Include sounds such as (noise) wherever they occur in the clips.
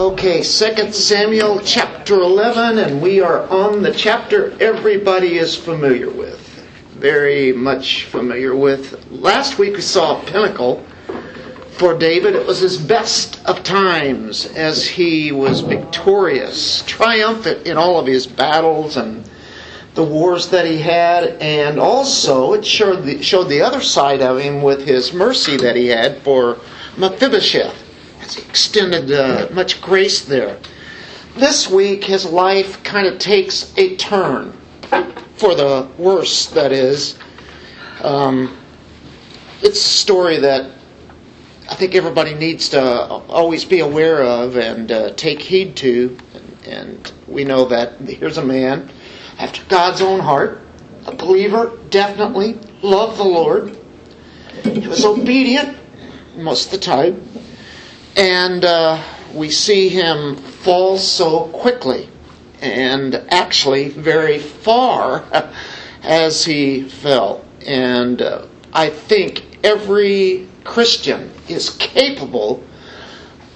Okay, 2 Samuel chapter 11, and we are on the chapter everybody is familiar with. Very much familiar with. Last week we saw a pinnacle for David. It was his best of times as he was victorious, triumphant in all of his battles and the wars that he had, and also it showed the, showed the other side of him with his mercy that he had for Mephibosheth extended uh, much grace there. This week, his life kind of takes a turn for the worse, that is. Um, it's a story that I think everybody needs to always be aware of and uh, take heed to. And we know that here's a man after God's own heart, a believer, definitely, loved the Lord. He was obedient most of the time and uh, we see him fall so quickly and actually very far (laughs) as he fell. And uh, I think every Christian is capable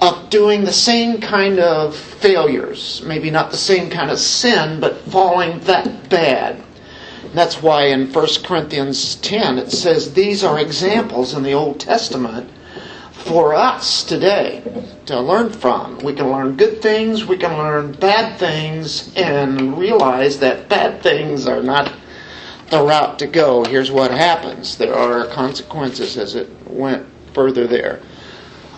of doing the same kind of failures. Maybe not the same kind of sin, but falling that bad. That's why in 1 Corinthians 10 it says these are examples in the Old Testament for us today to learn from. We can learn good things, we can learn bad things, and realize that bad things are not the route to go. Here's what happens there are consequences as it went further there.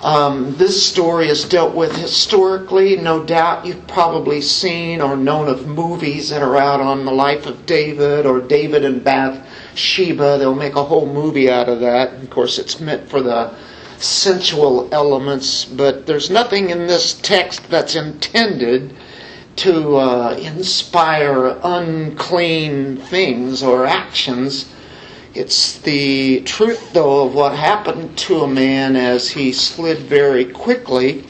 Um, this story is dealt with historically. No doubt you've probably seen or known of movies that are out on the life of David or David and Bathsheba. They'll make a whole movie out of that. Of course, it's meant for the sensual elements, but there's nothing in this text that's intended to uh, inspire unclean things or actions. It's the truth, though, of what happened to a man as he slid very quickly.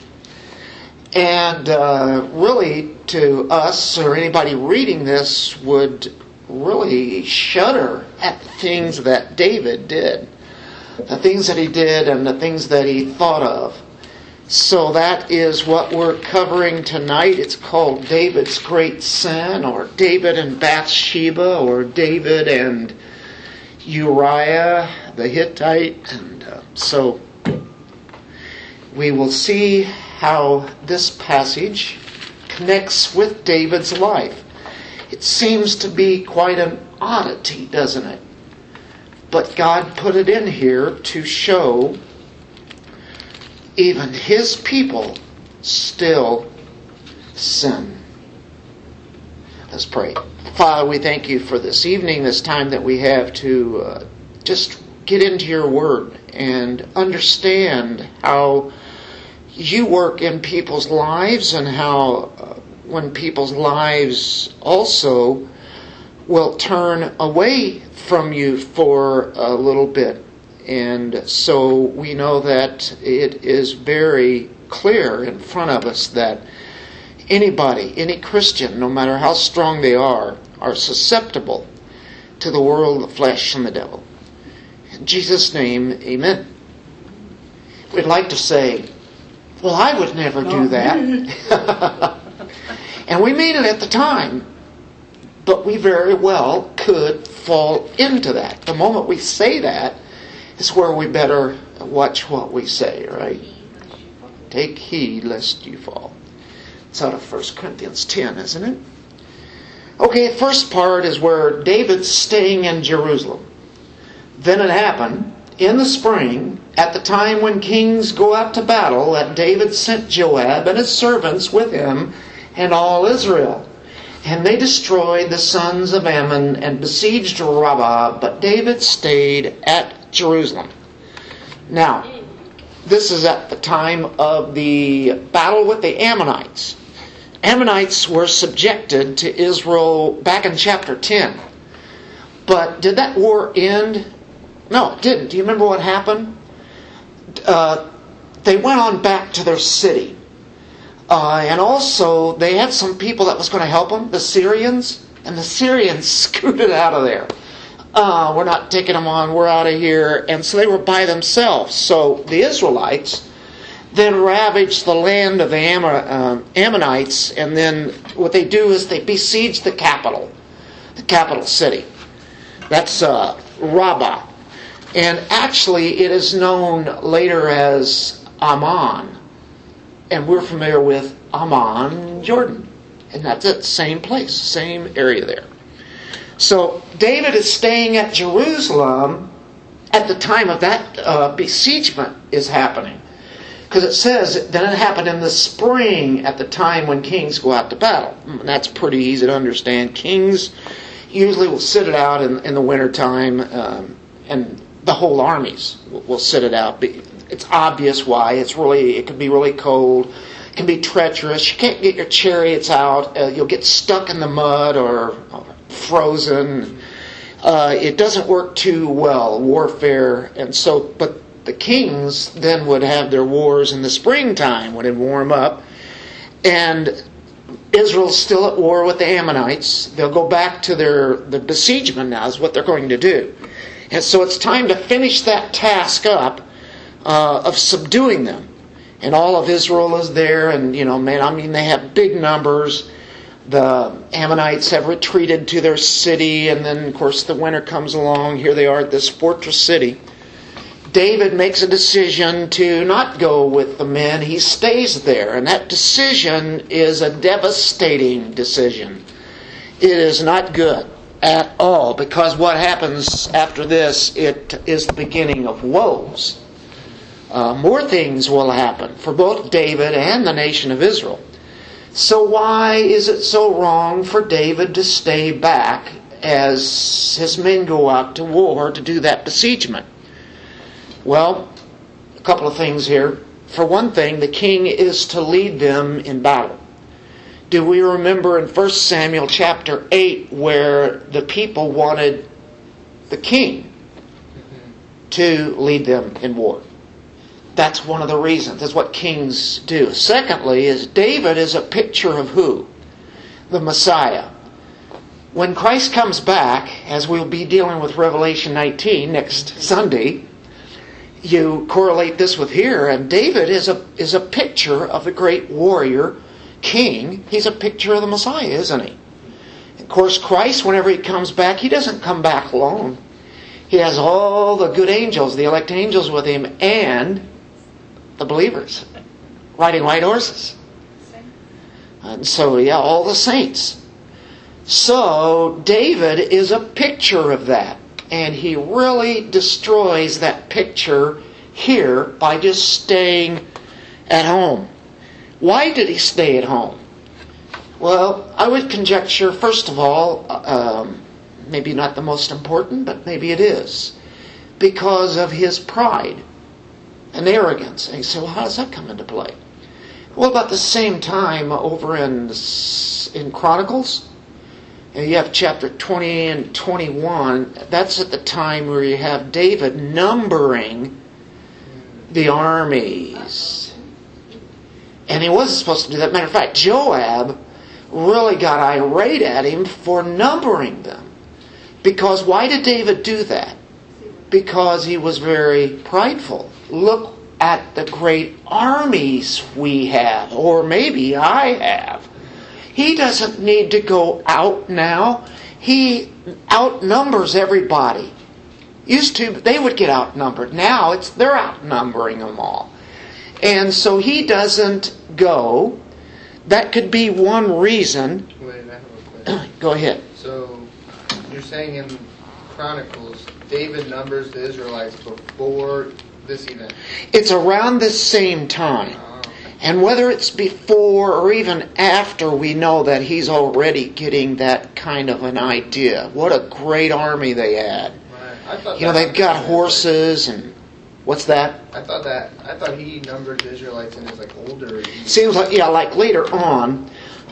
And uh, really, to us or anybody reading this, would really shudder at the things that David did the things that he did and the things that he thought of. So that is what we're covering tonight. It's called David's Great Sin, or David and Bathsheba, or David and Uriah the Hittite. And uh, so we will see how this passage connects with David's life. It seems to be quite an oddity, doesn't it? But God put it in here to show even His people still sin. Let's pray. Father, we thank you for this evening, this time that we have to uh, just get into your word and understand how you work in people's lives and how uh, when people's lives also will turn away from you for a little bit. And so we know that it is very clear in front of us that anybody, any Christian, no matter how strong they are, are susceptible to the world, the flesh, and the devil. In Jesus' name, amen. We'd like to say, well, I would never do that. (laughs) (laughs) and we mean it at the time, but we very well could fall into that. The moment we say that is where we better watch what we say, right? Take heed lest you fall. It's out of 1 Corinthians 10, isn't it? Okay, first part is where David's staying in Jerusalem. Then it happened in the spring, at the time when kings go out to battle, that David sent Joab and his servants with him and all Israel. And they destroyed the sons of Ammon and besieged Rabbah, but David stayed at Jerusalem. Now, this is at the time of the battle with the Ammonites. Ammonites were subjected to Israel back in chapter 10. But did that war end? No, it didn't. Do you remember what happened? Uh, they went on back to their city. Uh, and also, they had some people that was going to help them, the Syrians, and the Syrians (laughs) scooted out of there. Uh, we're not taking them on, we're out of here. And so they were by themselves. So the Israelites, then ravage the land of the uh, Ammonites, and then what they do is they besiege the capital, the capital city. That's uh, Rabbah. And actually, it is known later as Amman. And we're familiar with Amman, Jordan. And that's it, same place, same area there. So David is staying at Jerusalem at the time of that uh, besiegement is happening. Because it says that it happened in the spring at the time when kings go out to battle. And mm, that's pretty easy to understand. Kings usually will sit it out in, in the wintertime, um, and the whole armies will, will sit it out. It's obvious why. It's really it can be really cold. It can be treacherous. You can't get your chariots out. Uh, you'll get stuck in the mud or, or frozen. Uh, it doesn't work too well, warfare. And so, but the kings then would have their wars in the springtime when it warm up. And Israel's still at war with the Ammonites. They'll go back to their the besiegement now is what they're going to do. And so it's time to finish that task up uh, of subduing them. And all of Israel is there, and you know, man, I mean, they have big numbers the Ammonites have retreated to their city, and then, of course, the winter comes along. Here they are at this fortress city. David makes a decision to not go with the men, he stays there, and that decision is a devastating decision. It is not good at all because what happens after this it is the beginning of woes uh, more things will happen for both david and the nation of israel so, why is it so wrong for David to stay back as his men go out to war to do that besiegement? Well, a couple of things here. For one thing, the king is to lead them in battle. Do we remember in 1 Samuel chapter 8 where the people wanted the king to lead them in war? That's one of the reasons. That's what kings do. Secondly, is David is a picture of who? The Messiah. When Christ comes back, as we'll be dealing with Revelation 19 next Sunday, you correlate this with here, and David is a is a picture of the great warrior king. He's a picture of the Messiah, isn't he? Of course, Christ, whenever he comes back, he doesn't come back alone. He has all the good angels, the elect angels with him, and the believers riding white horses. And so, yeah, all the saints. So, David is a picture of that. And he really destroys that picture here by just staying at home. Why did he stay at home? Well, I would conjecture, first of all, um, maybe not the most important, but maybe it is, because of his pride and arrogance. And you say, well, how does that come into play? Well, about the same time over in in Chronicles, you have chapter 20 and 21. That's at the time where you have David numbering the armies. And he wasn't supposed to do that. Matter of fact, Joab really got irate at him for numbering them. Because why did David do that? Because he was very prideful look at the great armies we have, or maybe I have. He doesn't need to go out now. He outnumbers everybody. Used to, they would get outnumbered. Now it's they're outnumbering them all. And so he doesn't go. That could be one reason. Wait, I have a question. (clears throat) go ahead. So you're saying in Chronicles, David numbers the Israelites before this event? It's around the same time. And whether it's before or even after, we know that he's already getting that kind of an idea. What a great army they had. Right. You know, they've got horses and what's that? I thought that I thought he numbered the Israelites in his like older. Seems like yeah, like later on.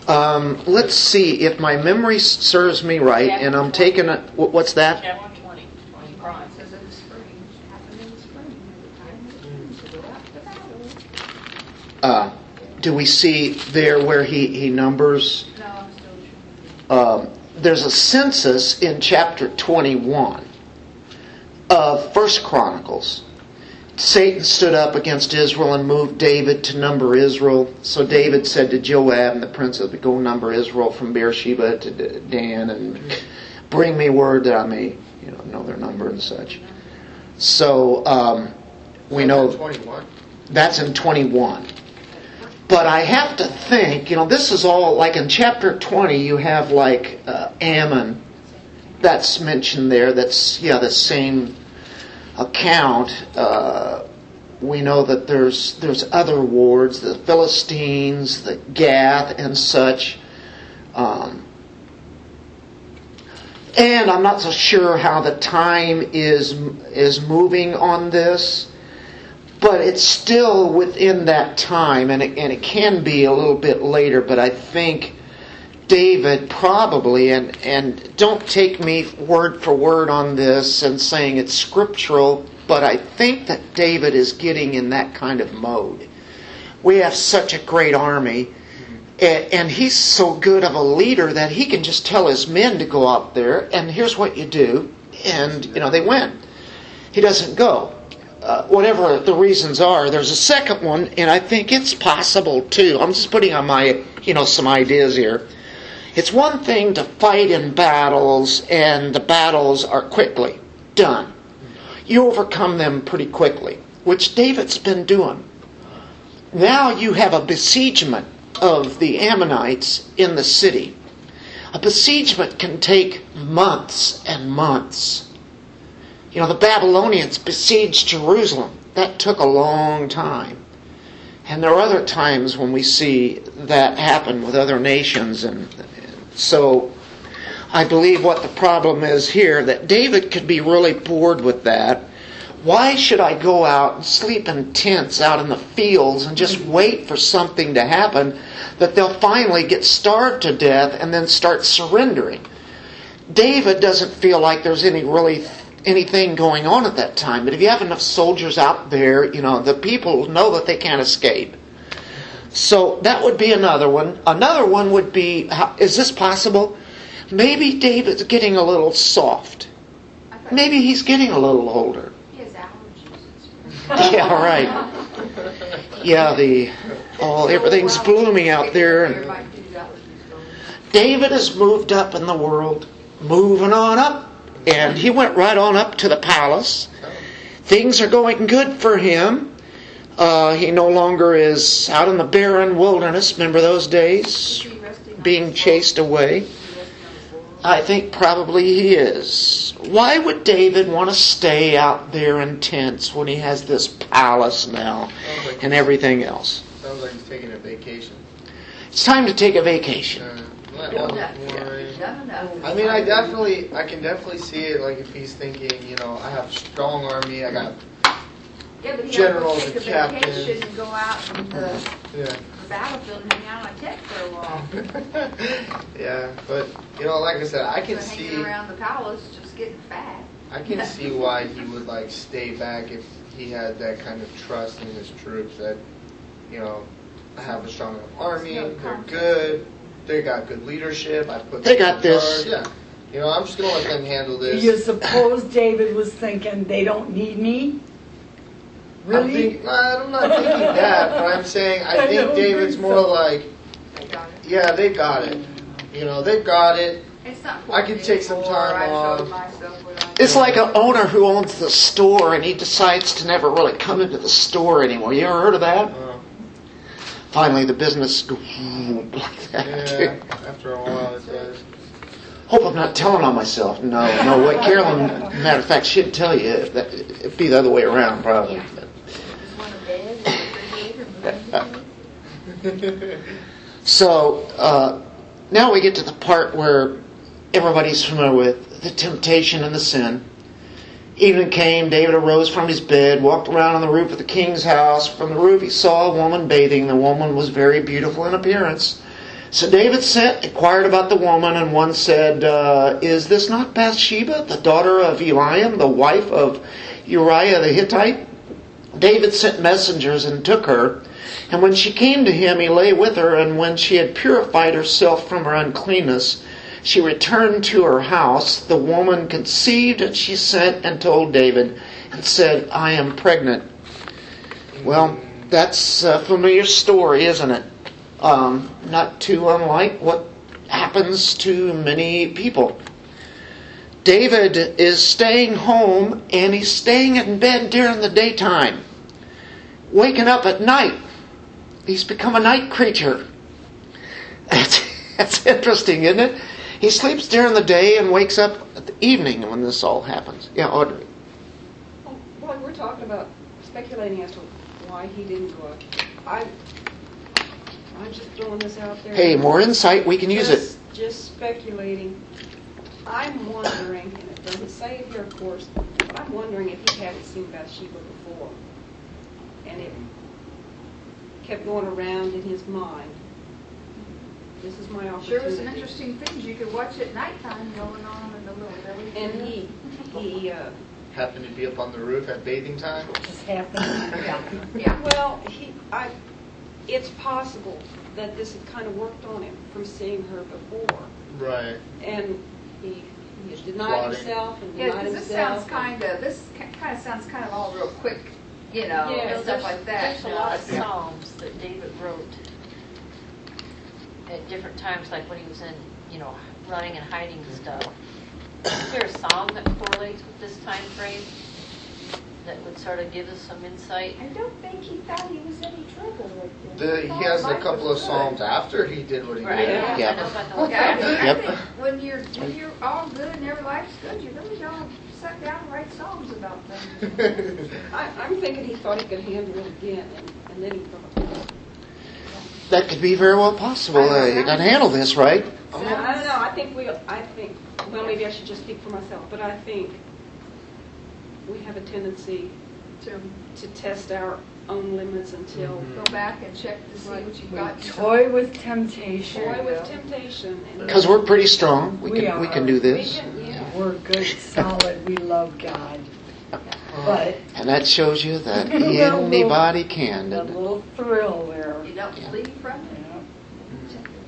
Um, let's see if my memory serves me right, and I'm taking a, what's that? Uh, do we see there where he, he numbers? Um, there's a census in chapter 21 of First Chronicles. Satan stood up against Israel and moved David to number Israel. So David said to Joab and the princes, Go number Israel from Beersheba to Dan and bring me word that I may you know, know their number and such. So um, we know that's in 21. But I have to think, you know, this is all like in chapter 20, you have like uh, Ammon that's mentioned there. That's, yeah, the same account. Uh, we know that there's there's other wards, the Philistines, the Gath, and such. Um, and I'm not so sure how the time is is moving on this, but it's still within that time, and it, and it can be a little bit later. But I think David probably, and and don't take me word for word on this and saying it's scriptural, but I think that David is getting in that kind of mode. We have such a great army and he's so good of a leader that he can just tell his men to go out there and here's what you do and you know they win he doesn't go uh, whatever the reasons are there's a second one and i think it's possible too i'm just putting on my you know some ideas here it's one thing to fight in battles and the battles are quickly done you overcome them pretty quickly which david's been doing now you have a besiegement of the Ammonites in the city. A besiegement can take months and months. You know, the Babylonians besieged Jerusalem. That took a long time. And there are other times when we see that happen with other nations. And so I believe what the problem is here, that David could be really bored with that why should I go out and sleep in tents out in the fields and just wait for something to happen that they'll finally get starved to death and then start surrendering? David doesn't feel like there's any really anything going on at that time. But if you have enough soldiers out there, you know, the people know that they can't escape. So that would be another one. Another one would be is this possible? Maybe David's getting a little soft. Maybe he's getting a little older. He has allergies. (laughs) yeah, right. Yeah, the all everything's blooming out there. And David has moved up in the world, moving on up, and he went right on up to the palace. Things are going good for him. Uh, he no longer is out in the barren wilderness. Remember those days, being chased away. I think probably he is. Why would David want to stay out there in tents when he has this palace now like and everything else? Sounds like he's taking a vacation. It's time to take a vacation. Uh. I mean, I definitely, I can definitely see it. Like if he's thinking, you know, I have strong army, I got yeah, but he generals and captains. and go out and uh, yeah the battlefield and hang out on tech for a while. (laughs) yeah, but you know, like I said, I can so see hanging around the palace, just getting fat. I can (laughs) see why he would like stay back if he had that kind of trust in his troops that you know I have a strong enough army, no they're good, they got good leadership. I put they got this. Yeah. You know, I'm just gonna let them handle this. You suppose David was thinking they don't need me? Really? I'm, think, I'm not thinking that, but I'm saying I, (laughs) I think David's think more so. like, they yeah, they got it. You know, they got it. I can take some time off. It's like an owner who owns the store and he decides to never really come into the store anymore. You ever heard of that? Uh, Finally, the business goes (laughs) like that. Yeah, after a while it does. Hope I'm not telling on myself. No, no. What Carolyn, matter of fact, she'd tell you. That, it'd be the other way around, probably. Yeah. (laughs) so uh, now we get to the part where everybody's familiar with the temptation and the sin. Evening came, David arose from his bed, walked around on the roof of the king's house. From the roof he saw a woman bathing. The woman was very beautiful in appearance. So David sent, inquired about the woman, and one said, uh, Is this not Bathsheba, the daughter of Eliam, the wife of Uriah the Hittite? David sent messengers and took her. And when she came to him, he lay with her, and when she had purified herself from her uncleanness, she returned to her house. The woman conceived, and she sent and told David, and said, I am pregnant. Well, that's a familiar story, isn't it? Um, not too unlike what happens to many people. David is staying home and he's staying in bed during the daytime, waking up at night. He's become a night creature. (laughs) That's, that's interesting, isn't it? He sleeps during the day and wakes up at the evening when this all happens. Yeah, Audrey. Well, we're talking about speculating as to why he didn't go up. I, I'm just throwing this out there. Hey, more insight, we can use it. Just- Just speculating. I'm wondering, and it doesn't say it here, of course, but I'm wondering if he hadn't seen Bathsheba before. And it kept going around in his mind. This is my Sure was some interesting things you could watch at nighttime going on in the little village. And he, he, uh, Happened to be up on the roof at bathing time. Just happened. Yeah, yeah. (laughs) Well, he, I, it's possible that this had kind of worked on him from seeing her before. Right. And he, he denied Plotting. himself and denied Yeah, denied 'cause this sounds kind of, this kind of sounds kind of all real quick, you know, Yeah, and stuff like that. There's a lot of Yeah. psalms that David wrote at different times, like when he was in, you know, running and hiding and stuff. Is there a psalm that correlates with this time frame that would sort of give us some insight? I don't think he thought he was any trouble with The, he has a couple of psalms after he did what he Right. did. Yeah. I know about the whole Okay, I think, I Yep. think when you're, when you're all good and your life's good, you really don't sit down and write songs about things. (laughs) I, I'm thinking he thought he could handle it again, and, and then he thought, That could be very well possible. Uh, you can handle this, right? I don't know, I think we, I think, well, maybe I should just speak for myself, but I think we have a tendency To to test our own limits until Mhm. go back and check to see what you've We got. toy with temptation. toy with temptation. Because we're pretty strong. We We can we can do We this. can, yeah. We're good, solid, we love God. (laughs) But And that shows you that (laughs) That little- anybody can. that doesn't little thrill there. You don't Yeah. flee from it.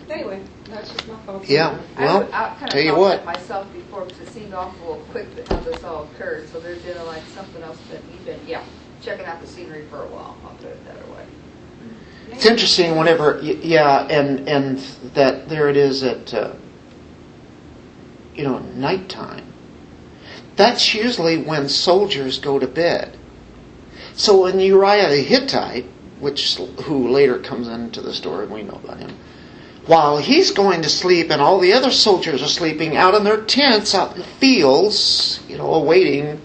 Yeah. Anyway, that's just my thoughts. Yeah. on it. I Well, would- I kind tell of you thought what. that myself before because it seemed awful quick that how this all occurred. So there's been like something else that we've been, yeah, checking out the scenery for a while. I'll put it that way. It's interesting whenever, yeah, and and that there it is at, uh, you know, nighttime. That's usually when soldiers go to bed. So when Uriah the Hittite, which who later comes into the story, we know about him. While he's going to sleep and all the other soldiers are sleeping out in their tents out in the fields, you know, awaiting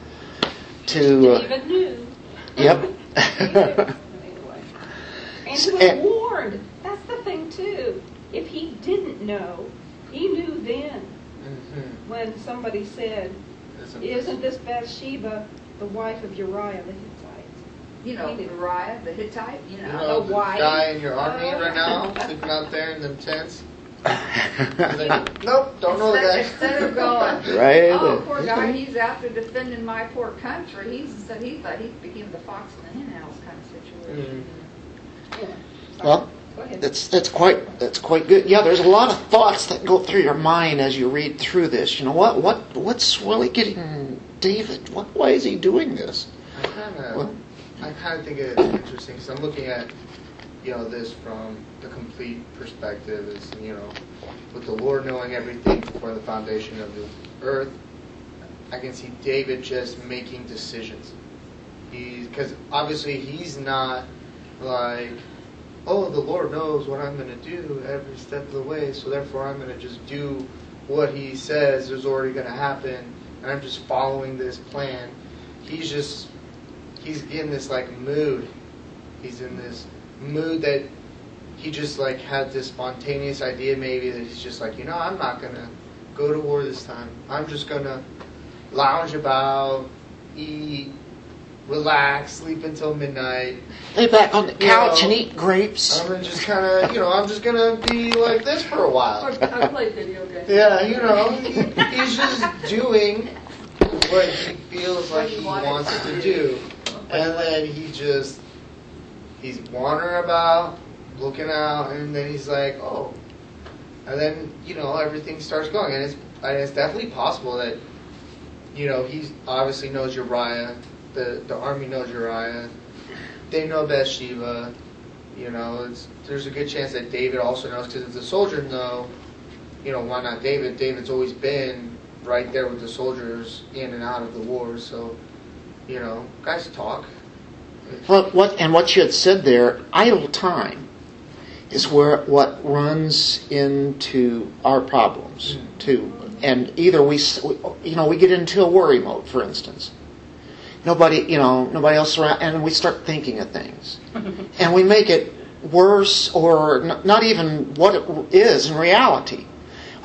to. Uh, David knew. yep. (laughs) And he was And- warned. That's the thing too. If he didn't know, he knew then Mhm. when somebody said, Isn't "Isn't this Bathsheba the wife of Uriah the Hittite?" You know, He. Uriah, the Hittite, you You know. know, The the wife. guy in your army Uh, right now, (laughs) sleeping out there in them tents. (laughs) He's like, nope, don't know the guy. Instead, instead of going, (laughs) Right. oh, poor guy, he's out there defending my poor country, he's, instead he thought he became the fox in the hen house kind of situation. Yeah. Well, Go ahead. That's that's quite that's quite good. Yeah, there's a lot of thoughts that go through your mind as you read through this. You know what what what's really getting David? What why is he doing this? I kind of, I kind of think it's interesting because I'm looking at, you know, this from the complete perspective. Is you know, with the Lord knowing everything before the foundation of the earth, I can see David just making decisions. He, because obviously he's not like, oh, the Lord knows what I'm going to do every step of the way, so therefore I'm going to just do what He says is already going to happen, and I'm just following this plan. He's just, he's in this like mood. He's in this mood that he just like had this spontaneous idea maybe that he's just like, you know, I'm not going to go to war this time. I'm just going to lounge about, eat, relax, sleep until midnight. Lay back on the couch Yeah. and eat grapes. I'm gonna just kind of, you know, I'm just gonna be like this for a while. I play video games. Yeah, you know, he's just doing what he feels like he he wants to to do. do, and then he just he's wandering about, looking out, and then he's like, oh, and then you know everything starts going, and it's and it's definitely possible that you know he obviously knows Uriah, the the army knows Uriah, they know Bathsheba. You know, it's, there's a good chance that David also knows because if the soldiers know, you know, why not David? David's always been right there with the soldiers in and out of the war. So, you know, guys talk. What, what, and what you had said there, idle time, is where what runs into our problems mm. too. And either we, you know, we get into a worry mode, for instance. Nobody, you know, nobody else around, and we start thinking of things, (laughs) and we make it worse, or n- not even what it is in reality.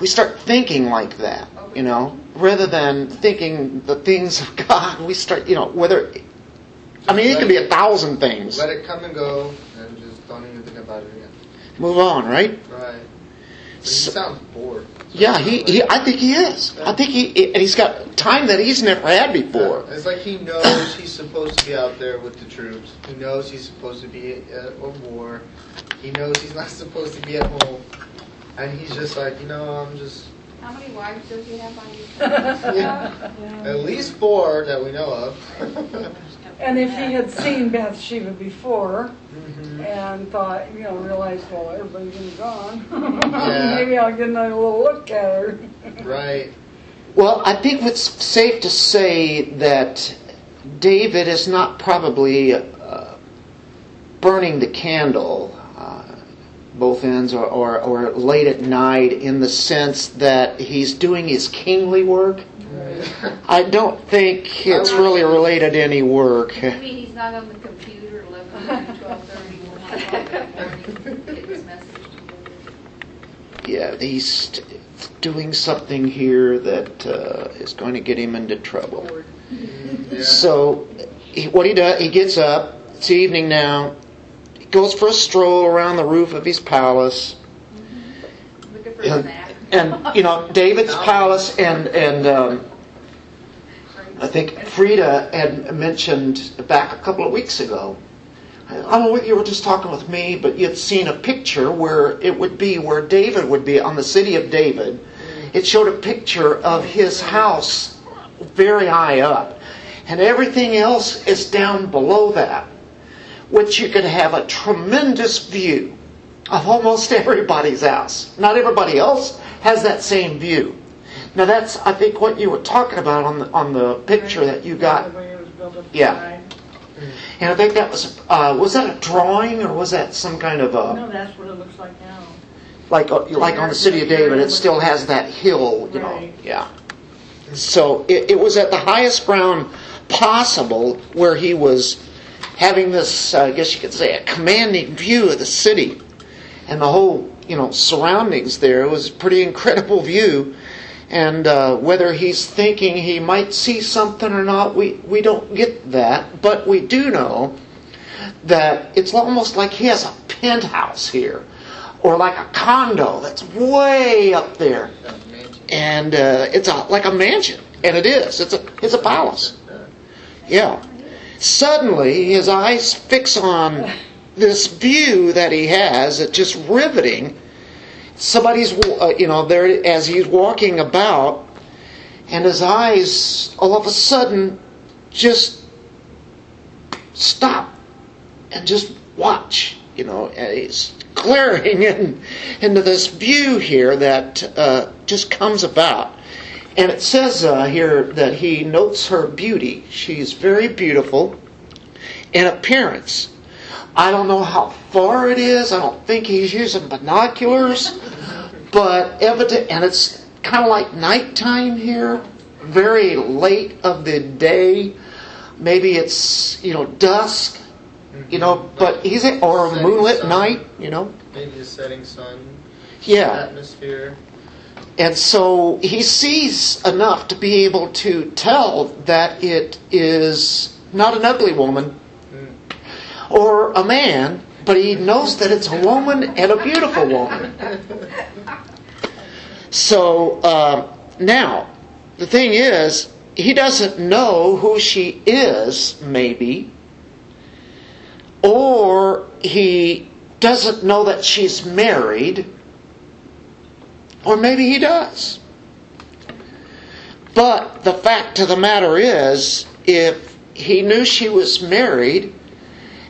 We start thinking like that, you know, rather than thinking the things of (laughs) God. We start, you know, whether I mean, it could be a thousand things. Let it come and go, and just don't even think about it again. Move on, right? Right. But he So- sounds bored. Yeah, he, he I think he is. I think he and he's got time that he's never had before. It's like he knows he's supposed to be out there with the troops. He knows he's supposed to be at a war. He knows he's not supposed to be at home. And he's just like, you know, I'm just How many wives does he have on (laughs) you? yeah, at least four that we know of. (laughs) And if he had seen Bathsheba before Mhm. and thought, you know, realized, well, everybody's been gone, Yeah. (laughs) maybe I'll get another little look at her. (laughs) Right. Well, I think it's safe to say that David is not probably uh, burning the candle uh, both ends or, or, or late at night in the sense that he's doing his kingly work. I don't think it's really related to any work. You mean he's not on the computer eleven thirty, twelve thirty, one o'clock in the morning, getting his message delivered? Yeah, he's doing something here that uh, is going to get him into trouble. Yeah. So, he, what he does, he gets up. It's evening now. He goes for a stroll around the roof of his palace, Looking for a and, you know David's palace, and and um, I think Frida had mentioned back a couple of weeks ago. I don't know whether you were just talking with me, but you'd seen a picture where it would be where David would be on the city of David. It showed a picture of his house very high up, and everything else is down below that, which you could have a tremendous view of almost (laughs) everybody's house. Not everybody else has that same view. Now that's, I think, what you were talking about on the on the picture that you got. The way it was built up Yeah. And I think that was uh, was that a drawing or was that some kind of a No, that's what it looks like now. like uh, like on the city of David? It still has that hill, you know. Yeah. So it, it was at the highest ground possible where he was having this, uh, I guess you could say, a commanding view of the city and the whole, you know, surroundings there. It was a pretty incredible view. And uh, whether he's thinking he might see something or not, we, we don't get that. But we do know that it's almost like he has a penthouse here or like a condo that's way up there and uh, it's a, like a mansion, and it is. It's a it's a palace. Yeah. Suddenly, his eyes fix on this view that he has. It's just riveting. Somebody's, uh, you know, there as he's walking about, and his eyes all of a sudden just stop and just watch. You know, and he's glaring (laughs) in, into this view here that uh, just comes about. And it says uh, here that he notes her beauty. She's very beautiful in appearance. I don't know how far it is. I don't think he's using binoculars, but evident, and it's kind of like nighttime here, very late of the day. Maybe it's you know dusk, you know, but he's or a moonlit night, you know. Maybe a setting sun Yeah, atmosphere. and so he sees enough to be able to tell that it is not an ugly woman or a man, but he knows that it's a woman and a beautiful woman. So uh, now, the thing is, he doesn't know who she is, maybe, or he doesn't know that she's married, or maybe he does. But the fact of the matter is, if he knew she was married,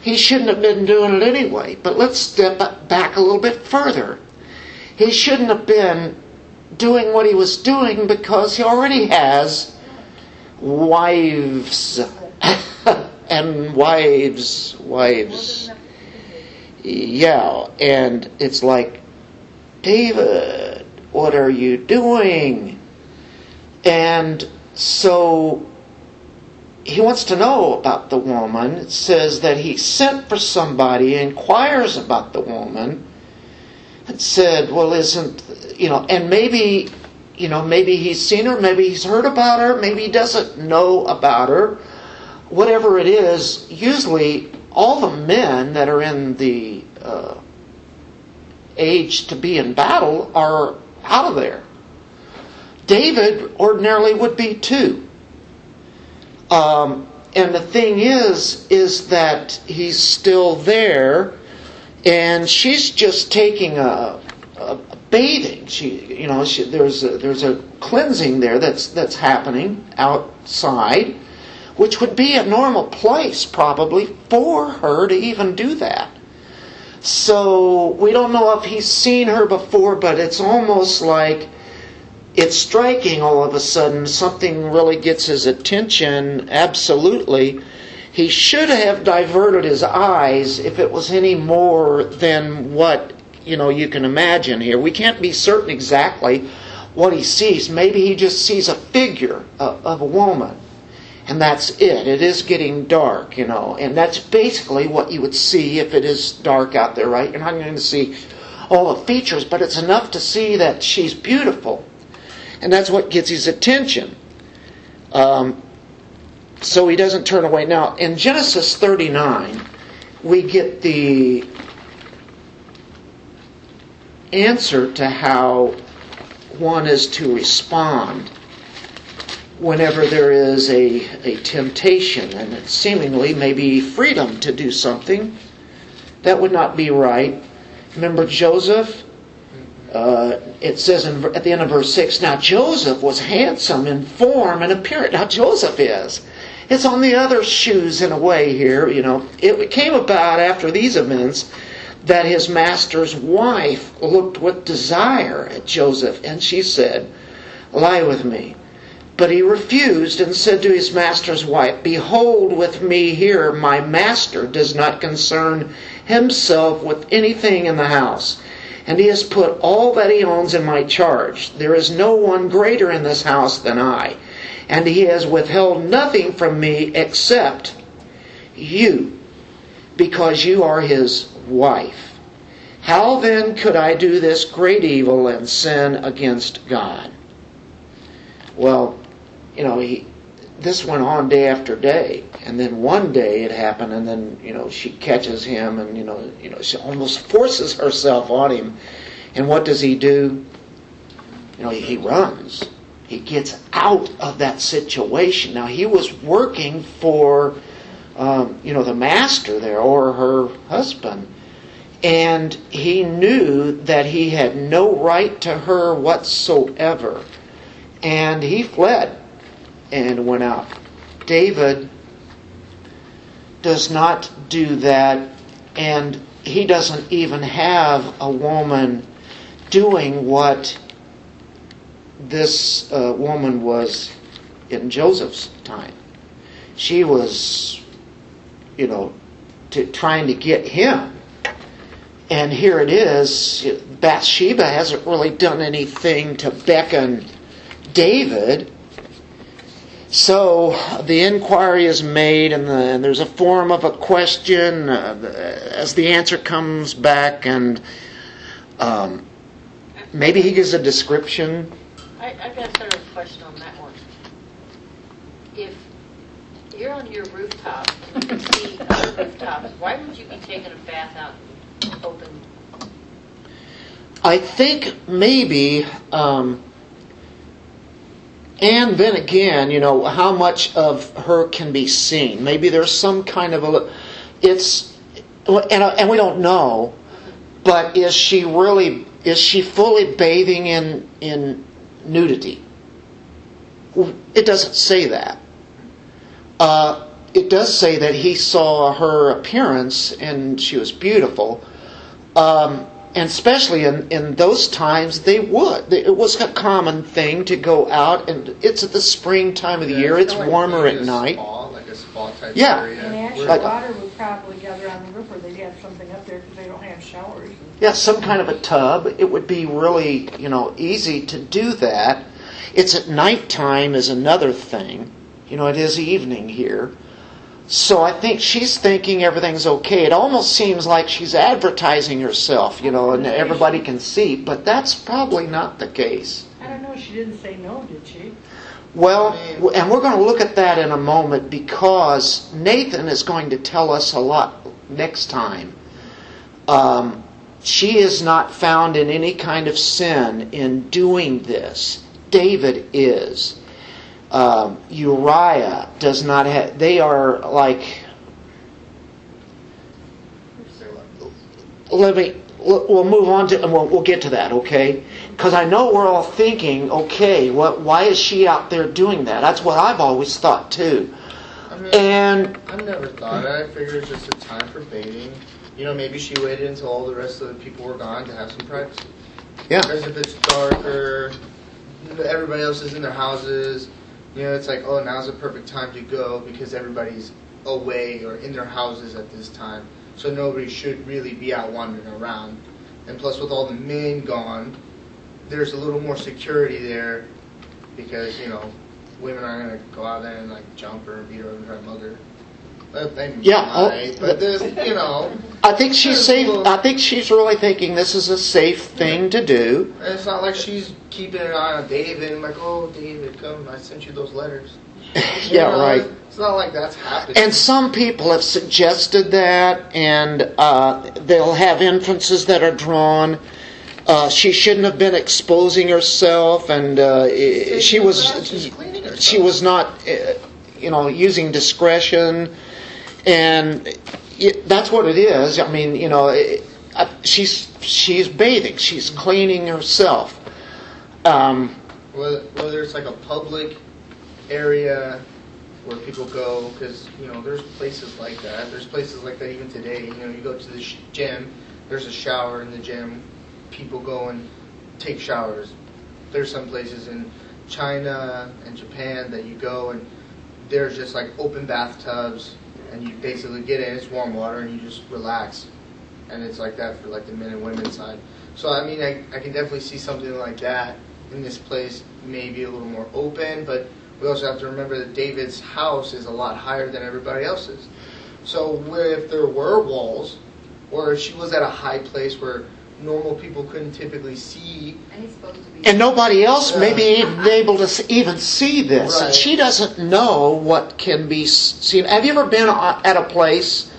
he shouldn't have been doing it anyway. But let's step back a little bit further. He shouldn't have been doing what he was doing because he already has wives (laughs) and wives, wives. Yeah, and it's like, David, what are you doing? And so he wants to know about the woman. It says that he sent for somebody, inquires about the woman, and said, Well, isn't, you know, and maybe, you know, maybe he's seen her, maybe he's heard about her, maybe he doesn't know about her. Whatever it is, usually all the men that are in the uh, age to be in battle are out of there. David ordinarily would be too. Um, and the thing is, is that he's still there, and she's just taking a, a, bathing. She, you know, she, there's a, there's a cleansing there that's that's happening outside, which would be a normal place probably for her to even do that. So we don't know if he's seen her before, but it's almost like it's striking all of a sudden. Something really gets his attention, absolutely. He should have diverted his eyes if it was any more than what you know you can imagine here. We can't be certain exactly what he sees. Maybe he just sees a figure of, a woman and that's it. It is getting dark, you know, and that's basically what you would see if it is dark out there, right? You're not going to see all the features, but it's enough to see that she's beautiful, and that's what gets his attention. Um, so he doesn't turn away. Now, in Genesis 39, we get the answer to how one is to respond whenever there is a, a temptation and seemingly maybe freedom to do something that would not be right. Remember Joseph? Uh, it says in, at the end of verse 6 Now Joseph was handsome in form and appearance. Now Joseph is. It's on the other shoes in a way here, you know. It came about after these events that his master's wife looked with desire at Joseph, and she said, Lie with me. But he refused and said to his master's wife, Behold, with me here, my master does not concern himself with anything in the house, and he has put all that he owns in my charge. There is no one greater in this house than I, and he has withheld nothing from me except you, because you are his wife. How then could I do this great evil and sin against God? Well, you know, he, this went on day after day, and then one day it happened, and then you know she catches him, and you know, you know, she almost forces herself on him, and what does he do? You know, he, runs. He gets out of that situation. Now he was working for, um, you know, the master there or her husband, and he knew that he had no right to her whatsoever, and he fled and went out. David does not do that, and he doesn't even have a woman doing what this uh, woman was in Joseph's time. She was, you know, to, trying to get him. And here it is. Bathsheba hasn't really done anything to beckon David so the inquiry is made, and, the, and, there's a form of a question uh, as the answer comes back, and um, maybe he gives a description. I, I've got sort of a question on that one. If you're on your rooftop and you can see other rooftops, why would you be taking a bath out in the open? I think maybe. Um, and then again, you know, how much of her can be seen? Maybe there's some kind of a. It's, and, and we don't know, but is she really, is she fully bathing in, in nudity? It doesn't say that. Uh, it does say that he saw her appearance and she was beautiful. Um, and especially in, in those times, they would. It was a common thing to go out, and it's at the spring time of the year. It's like warmer at night. Spa, like a spa type Yeah. area. And actually, Like- water would probably gather on the roof, or they'd have something up there because they don't have showers. Yeah, some kind of a tub. It would be really, you know, easy to do that. It's at nighttime is another thing. You know, it is evening here. So I think she's thinking everything's okay. It almost seems like she's advertising herself, you know, and everybody can see, but that's probably not the case. I don't know, she didn't say no, did she? Well, and we're going to look at that in a moment because Nathan is going to tell us a lot next time. Um, she is not found in any kind of sin in doing this. David is. Um, Uriah does not have. They are like. Let me. We'll move on to, and we'll, we'll get to that, okay? Because I know we're all thinking, okay, what? Why is she out there doing that? That's what I've always thought too. I mean, And I've never thought that. I figured it's just a time for baiting. You know, maybe she waited until all the rest of the people were gone to have some privacy. yeah, Because if it's darker, everybody else is in their houses. You know, it's like, oh, now's the perfect time to go because everybody's away or in their houses at this time. So nobody should really be out wandering around. And plus, with all the men gone, there's a little more security there because, you know, women aren't going to go out there and, like, jump her and beat her and try to mug her. Well, they Yeah, oh, but this, you know, I think she's safe. I think she's really thinking this is a safe thing to do. It's not like she's keeping an eye on David and like, oh, David, come, I sent you those letters. (laughs) Yeah, know, right. It's not like that's happening. And some people have suggested that, and uh, they'll have inferences that are drawn. Uh, she shouldn't have been exposing herself, and uh, she was she's cleaning herself. she was not, uh, you know, using discretion, and it, that's what it is. I mean, you know, it, uh, she's she's bathing, she's cleaning herself. Um, whether, whether it's like a public area where people go, because you know, there's places like that. There's places like that even today. You know, you go to the sh- gym, there's a shower in the gym. People go and take showers. There's some places in China and Japan that you go and there's just like open bathtubs, and you basically get in. It's warm water, and you just relax. And it's like that for like the men and women side. So I mean, I, I can definitely see something like that in this place, maybe a little more open. But we also have to remember that David's house is a lot higher than everybody else's. So where if there were walls, or if she was at a high place where normal people couldn't typically see, And he's supposed to be. and nobody else may be able to even see this, and she doesn't know what can be seen. Have you ever been at a place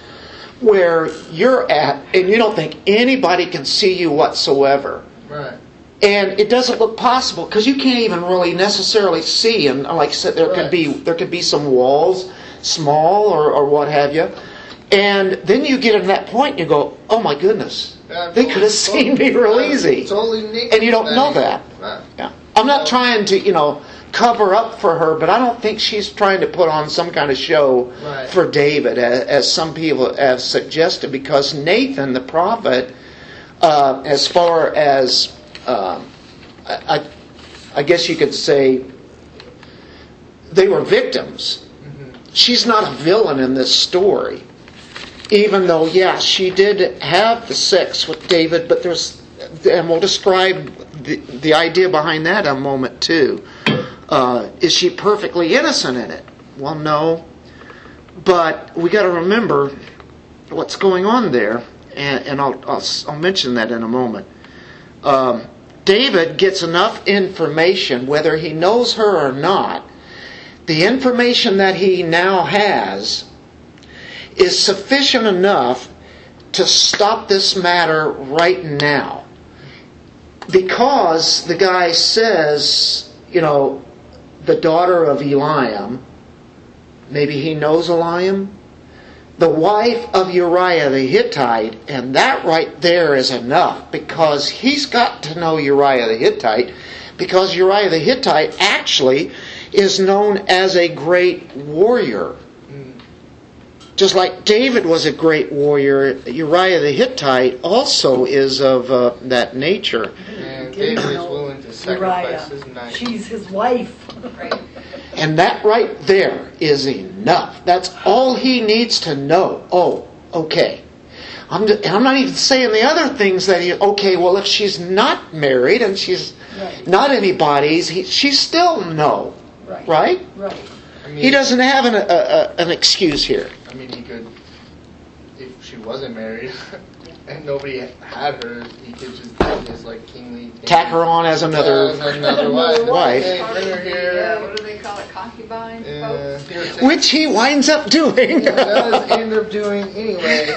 where you're at and you don't think anybody can see you whatsoever? right? and it doesn't look possible because you can't even really necessarily see and like I said there could be there could be some walls small or, or what have you and then you get to that point and you go oh my goodness Yeah, they could have seen me real easy Totally and you don't know that Right. yeah i'm not trying to you know cover up for her but i don't think she's trying to put on some kind of show Right. for david as, as some people have suggested because nathan the prophet uh, as far as um, I, I, I guess you could say they were victims. She's not a villain in this story, even though yeah, she did have the sex with David. But there's, and we'll describe the the idea behind that in a moment too. Uh, is she perfectly innocent in it? Well, no, but we got to remember what's going on there, and, and I'll, I'll I'll mention that in a moment. Um, David gets enough information, whether he knows her or not. The information that he now has is sufficient enough to stop this matter right now. Because the guy says, you know, the daughter of Eliam, maybe he knows Eliam, the wife of Uriah the Hittite, and that right there is enough because he's got to know Uriah the Hittite because Uriah the Hittite actually is known as a great warrior. Just like David was a great warrior, Uriah the Hittite also is of uh, that nature. And David is willing to Uriah. sacrifice his knife. She's his wife. Right. And that right there is enough. That's all he needs to know. Oh, okay. I'm, and I'm not even saying the other things that he, okay, well, if she's not married and she's Right. not anybody's, he, she still no, Right. right? Right. I mean, He doesn't have an, a, a, an excuse here. I mean, he could, if she wasn't married (laughs) and nobody had her, he could just do this like kingly thing. Tack her on as another. Yeah, as another (laughs) wife. (laughs) wife. Hey, bring her Yeah, what do they call it, concubine, Yeah, folks? here, take- Which he winds up doing. he does end up doing anyway.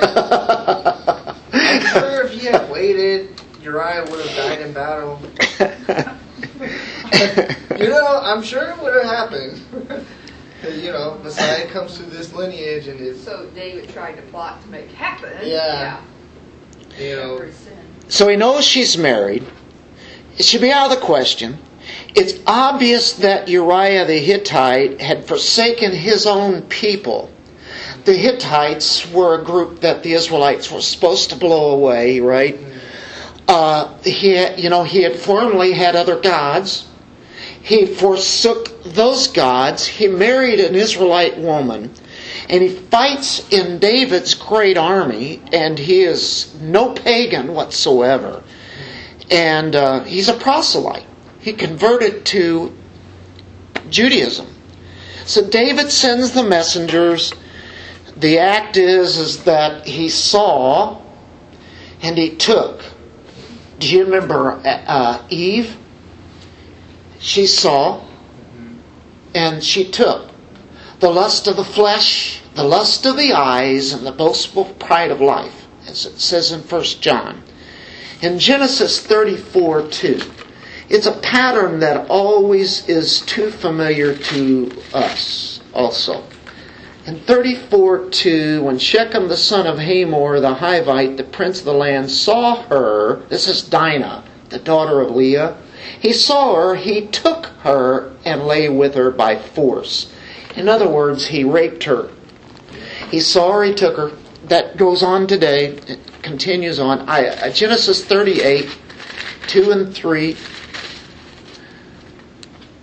I'm sure if he had waited, Uriah would have died in battle. You know, I'm sure it would have happened. You know, Messiah comes through this lineage and is, So David tried to plot to make happen. Yeah. you know, So he knows she's married. It should be out of the question. It's obvious that Uriah the Hittite had forsaken his own people. The Hittites were a group that the Israelites were supposed to blow away, right? Uh, he, had, you know, he had formerly had other gods. He forsook those gods. He married an Israelite woman, and he fights in David's great army, and he is no pagan whatsoever. And uh, he's a proselyte. He converted to Judaism. So David sends the messengers. The act is is that he saw and he took. Do you remember uh, Eve? She saw and she took the lust of the flesh, the lust of the eyes, and the boastful pride of life, as it says in 1 John. In Genesis 34 2, it's a pattern that always is too familiar to us also. In 34 2, when Shechem the son of Hamor the Hivite, the prince of the land, saw her, this is Dinah, the daughter of Leah, he saw her, he took her, and lay with her by force. In other words, he raped her. He saw her, he took her. That goes on today, it continues on. I, uh, Genesis 38, 2 and 3.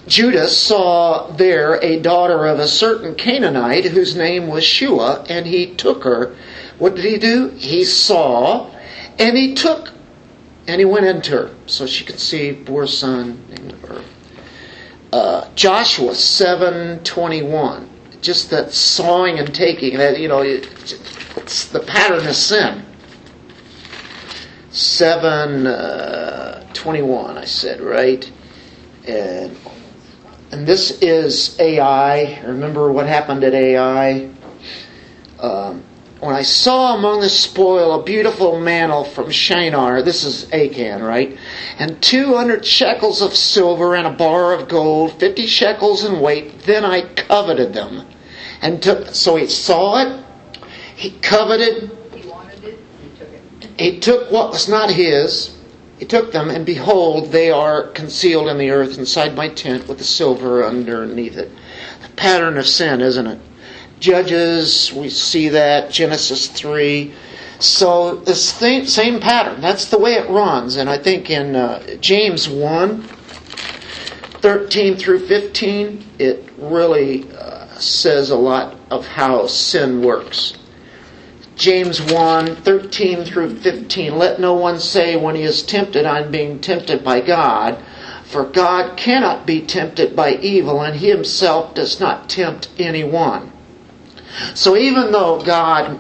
Judas saw there a daughter of a certain Canaanite whose name was Shua, and he took her. What did he do? He saw, and he took, and he went into her. So she conceived, bore a son. Uh, Joshua seven twenty one. Just that sawing and taking. That you know, it, it's the pattern of sin. 721 uh. I said right, and and this is Ai. Remember what happened at Ai? Um, when I saw among the spoil a beautiful mantle from Shinar, this is Achan, right? And 200 shekels of silver and a bar of gold, 50 shekels in weight, then I coveted them. And took, so he saw it, he coveted, He wanted it, he took it. he took what was not his, he took them, and behold, they are concealed in the earth inside my tent with the silver underneath it. The pattern of sin, isn't it? Judges, we see that, Genesis 3. So, the same, same pattern. That's the way it runs. And I think in uh, James 1, 13 through 15, it really uh, says a lot of how sin works. James 1 13 through 15. Let no one say when he is tempted, I'm being tempted by God. For God cannot be tempted by evil, and he himself does not tempt anyone. So even though God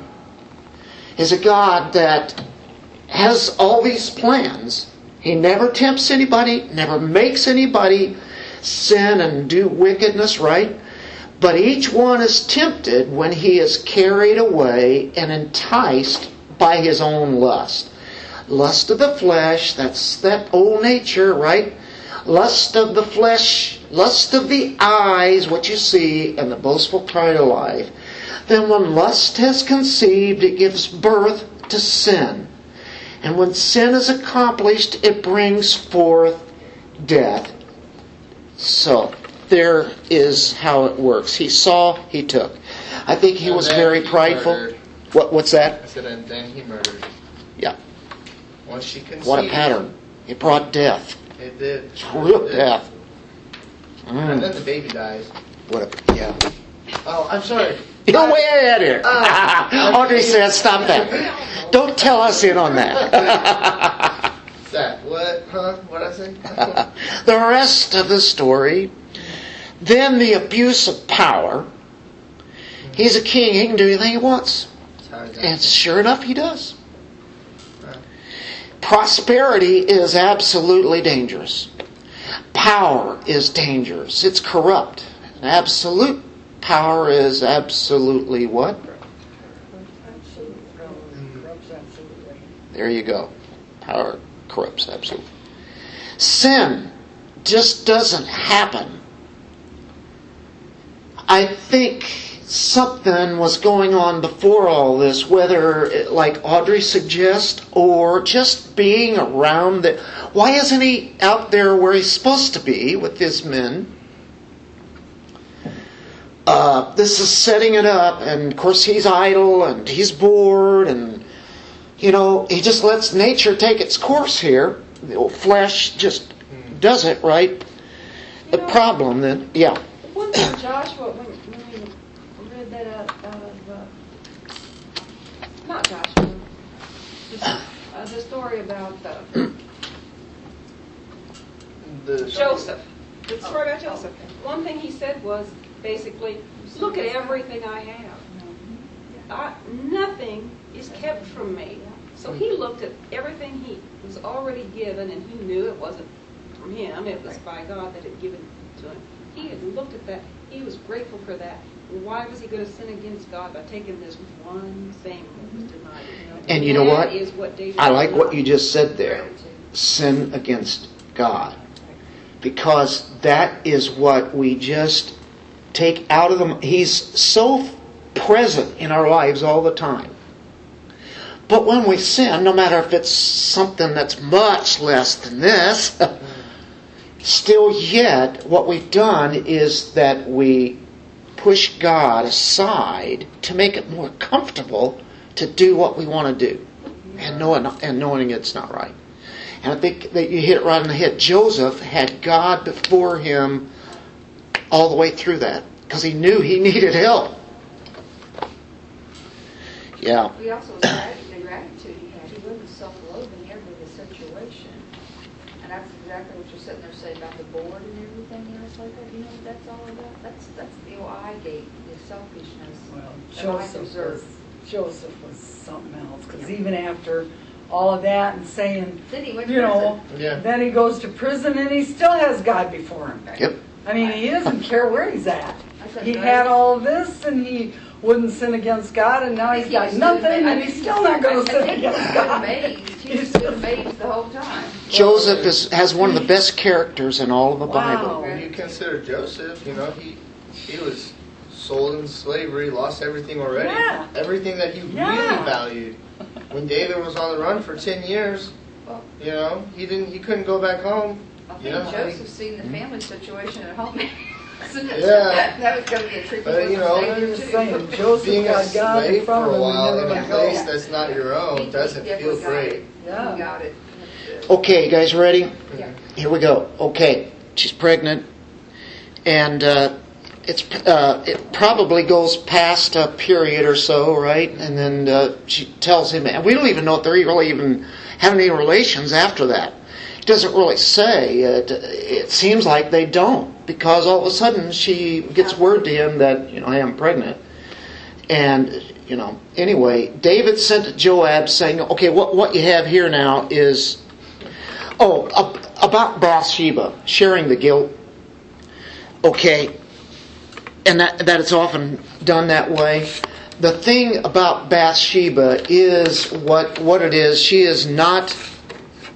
is a God that has all these plans, he never tempts anybody, never makes anybody sin and do wickedness, right? But each one is tempted when he is carried away and enticed by his own lust. Lust of the flesh, that's that old nature, right? Lust of the flesh, lust of the eyes, what you see, and the boastful pride of life. Then when lust has conceived, it gives birth to sin. And when sin is accomplished, it brings forth death. So, there is how it works. He saw, he took. I think he And was very he prideful. murdered. What, what's that? I said, and then he murdered. Yeah. Once she conceived. What a pattern. It brought death. It did. Real It did. death. And then Mm, the baby dies. what a, yeah. Oh, I'm sorry. You're way ahead here. Uh, (laughs) Audrey said, stop that. Don't tell us in on that. (laughs) Zach, what? Huh? What'd I say? (laughs) the rest of the story, then the abuse of power. He's a king, he can do anything he wants. That's how I got And sure enough, he does. Right. Prosperity is absolutely dangerous. Power is dangerous. It's corrupt. Absolute power is absolutely what? There you go. Power corrupts absolutely. Sin just doesn't happen. I think something was going on before all this, whether, like Audrey suggests, or just being around that. Why isn't he out there where he's supposed to be with his men? Uh, this is setting it up, and of course he's idle and he's bored, and you know he just lets nature take its course here. The old flesh just does it right. The know, problem then, yeah. One thing, (coughs) Joshua, when, when we read that out, out of, uh, not Joshua, just, uh, the story about uh, The- Joseph. The story about Joseph. One thing he said was basically, look at everything I have. I, nothing is kept from me. So he looked at everything he was already given, and he knew it wasn't from him, it was by God that had given it to him. He had looked at that, he was grateful for that. Why was he going to sin against God by taking this one thing that was denied him? And you know what? What I like what you just said there. Sin against God. Because that is what we just take out of them. He's so present in our lives all the time. But when we sin, no matter if it's something that's much less than this, (laughs) still yet, what we've done is that we push God aside to make it more comfortable to do what we want to do and knowing, and knowing it's not right. And I think that you hit it right on the head. Joseph had God before him all the way through that because he knew he (laughs) needed help. Yeah. We also, was grat- the gratitude he had, he wasn't self-loathing every the situation. And that's exactly what you're sitting there saying about the board and everything, else like that, you know what that's all about? That's, that's the old eye gate, the selfishness. Well, that I Joseph was. Joseph was something else, because even after all of that and saying, Then he went to you know. Yeah. then he goes to prison and he still has God before him. Yep. I mean, he doesn't care where he's at. He had all of this and he wouldn't sin against God and now he's got nothing and he's still not going to sin he against was God. amazed, (laughs) he was stood amazed the whole time. Joseph is, has one of the best characters in all of the Bible. Wow. When you consider Joseph, you know, he he was sold in slavery, lost everything already. Yeah. Everything that he Yeah. really valued. When David was on the run for ten years, you know, he didn't he couldn't go back home. I think Yeah. Joseph's seen the family situation at home. (laughs) Isn't? Yeah. That was going to be a tricky But, one you know, stay I'm here just too. saying, (laughs) Joseph Being a got God in slave for a while in a place that's not your own doesn't feel great. it. Yeah. He got it. Okay, you guys ready? Yeah. Here we go. Okay, she's pregnant, and uh, it's uh, it probably goes past a period or so, right? And then uh, she tells him, and we don't even know if they're really even having any relations after that. Doesn't really say. It, it seems like they don't because all of a sudden she gets word to him that you know I am pregnant, and you know anyway, David sent Joab saying, "Okay, what what you have here now is." Oh, about Bathsheba, sharing the guilt. Okay, and that, that it's often done that way. The thing about Bathsheba is what, what it is. She is not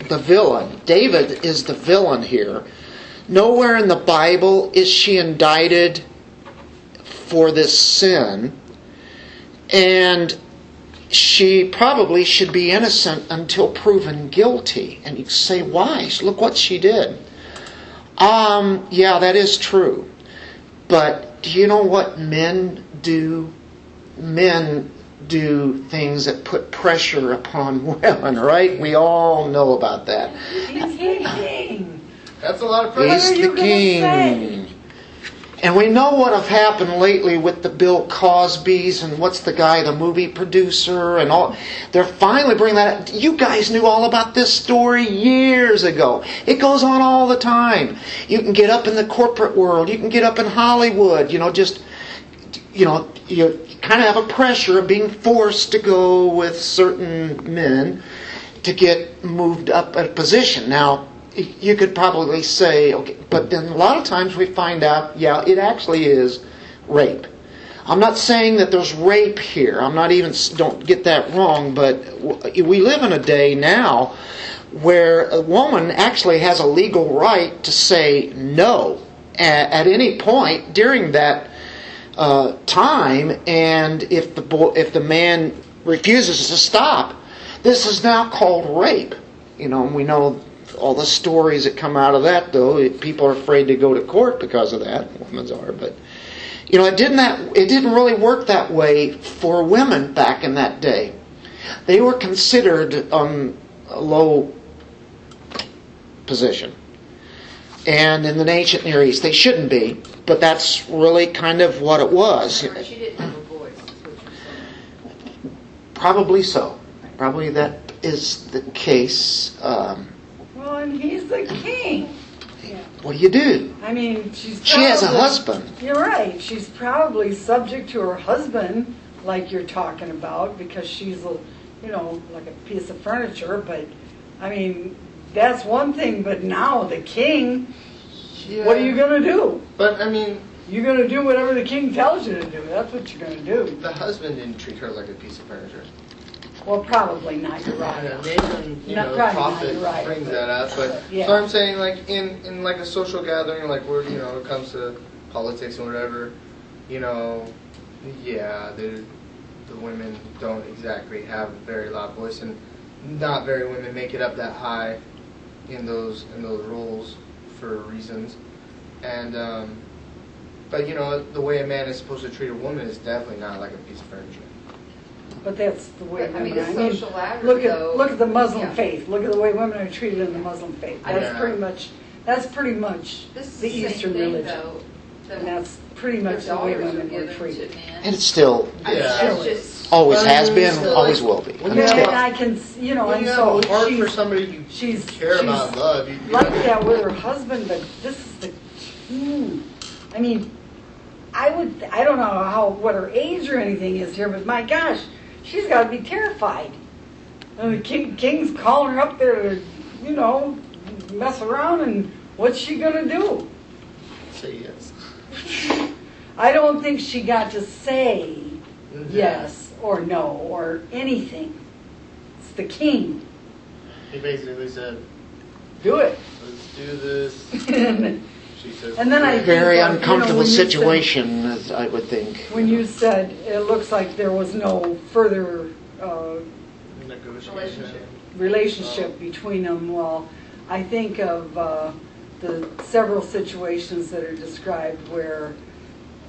the villain. David is the villain here. Nowhere in the Bible is she indicted for this sin. And she probably should be innocent until proven guilty. And you say, why? Look what she did. Um, yeah, that is true. But do you know what men do men do things that put pressure upon (laughs) women, right? We all know about that. He's the king. That's a lot of What He's pressure. the king. And we know what have happened lately with the Bill Cosbys and what's the guy, the movie producer and all. They're finally bringing that. You guys knew all about this story years ago. It goes on all the time. You can get up in the corporate world. You can get up in Hollywood. You know, just you know, you kind of have a pressure of being forced to go with certain men to get moved up a position. Now, you could probably say, okay, but then a lot of times we find out, yeah, it actually is rape. I'm not saying that there's rape here. I'm not even, don't get that wrong, but we live in a day now where a woman actually has a legal right to say no at, at any point during that uh, time, and if the boy, if the man refuses to stop, this is now called rape. You know, and we know all the stories that come out of that. Though people are afraid to go to court because of that. Women's are, but you know, it didn't that it didn't really work that way for women back in that day. They were considered um, a low position. And in the ancient Near East, they shouldn't be, but that's really kind of what it was. She didn't have a voice, is what you're saying. Probably so. Probably that is the case. Um, Well, and he's the king. what do you do? I mean, she's. She has a husband. You're right. She's probably subject to her husband, like you're talking about, because she's, a, you know, like a piece of furniture. But I mean, that's one thing. But now the king, Yeah. what are you gonna do? But I mean, You're gonna do whatever the king tells you to do. That's what you're gonna do. the husband didn't treat her like a piece of furniture. Well, probably not. You're Yeah, right. Nathan, you Not- know, prophet right, brings but- that up. But Yeah. so I'm saying, like in in like a social gathering, like where you know it comes to politics and whatever, you know, yeah, the the women don't exactly have a very loud voice, and not very women make it up that high in those in those roles for reasons, and um, but you know the way a man is supposed to treat a woman is definitely not like a piece of furniture. But that's the way But, I mean, women. the I mean, social ladder, look though, at look at the Muslim yeah. faith. Look at the way women are treated in the Muslim faith. That's Yeah. pretty much that's pretty much This the the same Eastern thing, religion, though. The- and that's pretty much the way daughters are women were treated. And it's still I mean, Yeah. that's just. Always has been, always will be. when And Yeah, have and I can, s- you know, When and you so have a for she's somebody you she's care she's about, love, you, you like know, that with her husband, but this is the king. I mean, I would I don't know how what her age or anything is here, but my gosh, she's got to be terrified. And the king king's calling her up there to, you know, mess around, and what's she gonna do? say yes. I don't think she got to say Mm-hmm. yes or no or anything. It's the king. He basically said, Do it. "Let's do this." and (laughs) She says, And then I- Very You know, uncomfortable you said- situation, as I would think. when you said it looks like there was no further uh, negotiation. Relationship. relationship between them, well, I think of uh, the several situations that are described where